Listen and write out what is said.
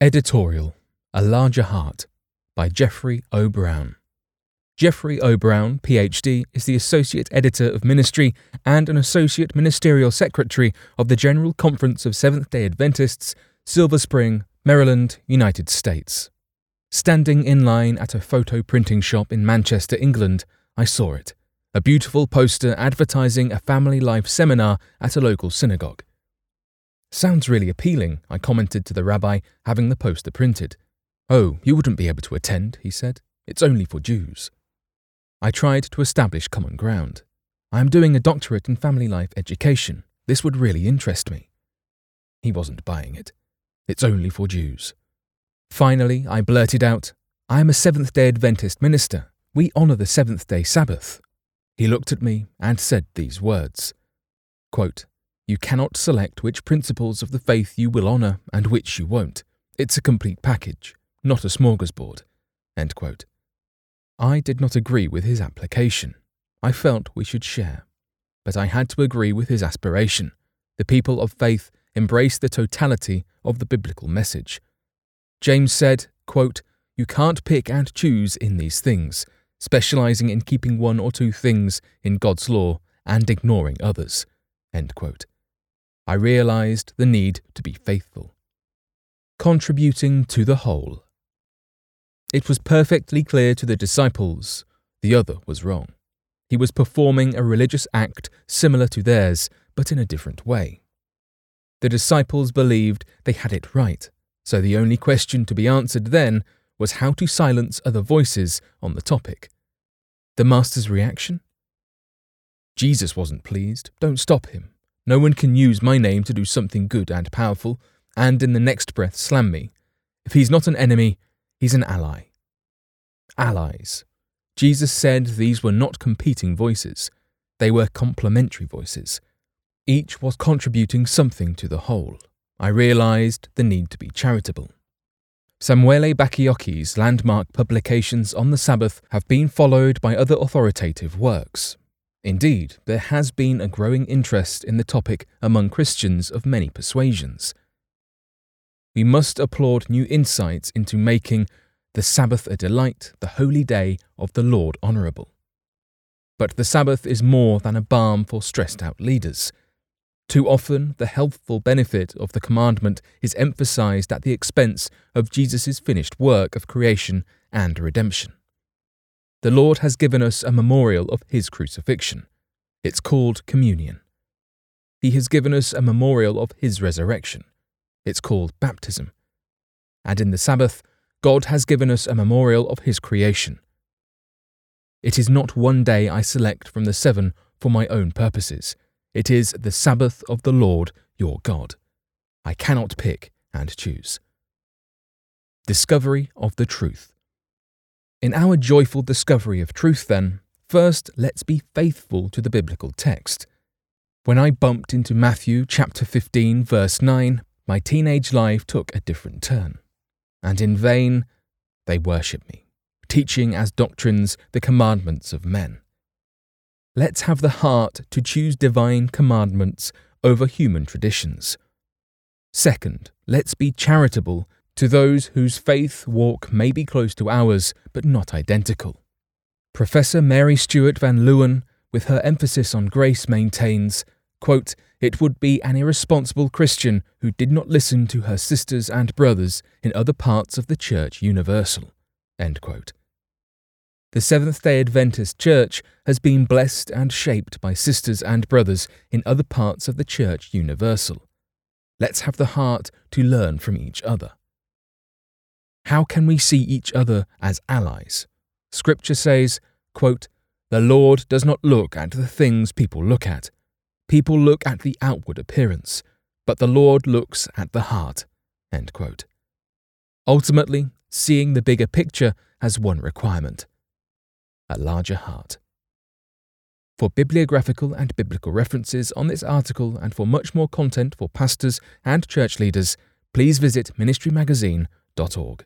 Editorial A Larger Heart by Jeffrey O. Brown. Jeffrey O. Brown, PhD, is the Associate Editor of Ministry and an Associate Ministerial Secretary of the General Conference of Seventh day Adventists, Silver Spring, Maryland, United States. Standing in line at a photo printing shop in Manchester, England, I saw it a beautiful poster advertising a family life seminar at a local synagogue. Sounds really appealing, I commented to the rabbi, having the poster printed. Oh, you wouldn't be able to attend, he said. It's only for Jews. I tried to establish common ground. I am doing a doctorate in family life education. This would really interest me. He wasn't buying it. It's only for Jews. Finally, I blurted out, I am a Seventh day Adventist minister. We honour the seventh day Sabbath. He looked at me and said these words quote, you cannot select which principles of the faith you will honour and which you won't. It's a complete package, not a smorgasbord. I did not agree with his application. I felt we should share. But I had to agree with his aspiration. The people of faith embrace the totality of the biblical message. James said, quote, You can't pick and choose in these things, specializing in keeping one or two things in God's law and ignoring others. End quote. I realized the need to be faithful. Contributing to the whole. It was perfectly clear to the disciples the other was wrong. He was performing a religious act similar to theirs, but in a different way. The disciples believed they had it right, so the only question to be answered then was how to silence other voices on the topic. The Master's reaction? Jesus wasn't pleased. Don't stop him. No one can use my name to do something good and powerful, and in the next breath slam me. If he's not an enemy, he's an ally. Allies. Jesus said these were not competing voices, they were complementary voices. Each was contributing something to the whole. I realized the need to be charitable. Samuele Bacchiocchi's landmark publications on the Sabbath have been followed by other authoritative works, Indeed, there has been a growing interest in the topic among Christians of many persuasions. We must applaud new insights into making the Sabbath a delight, the holy day of the Lord honourable. But the Sabbath is more than a balm for stressed out leaders. Too often, the healthful benefit of the commandment is emphasized at the expense of Jesus' finished work of creation and redemption. The Lord has given us a memorial of his crucifixion. It's called communion. He has given us a memorial of his resurrection. It's called baptism. And in the Sabbath, God has given us a memorial of his creation. It is not one day I select from the seven for my own purposes. It is the Sabbath of the Lord your God. I cannot pick and choose. Discovery of the Truth. In our joyful discovery of truth, then, first let's be faithful to the biblical text. When I bumped into Matthew chapter 15, verse 9, my teenage life took a different turn. And in vain they worship me, teaching as doctrines the commandments of men. Let's have the heart to choose divine commandments over human traditions. Second, let's be charitable to those whose faith walk may be close to ours but not identical. Professor Mary Stewart Van Leeuwen, with her emphasis on grace, maintains quote, It would be an irresponsible Christian who did not listen to her sisters and brothers in other parts of the Church Universal. The Seventh day Adventist Church has been blessed and shaped by sisters and brothers in other parts of the Church Universal. Let's have the heart to learn from each other. How can we see each other as allies? Scripture says, quote, The Lord does not look at the things people look at. People look at the outward appearance, but the Lord looks at the heart. End quote. Ultimately, seeing the bigger picture has one requirement a larger heart. For bibliographical and biblical references on this article and for much more content for pastors and church leaders, please visit ministrymagazine.org.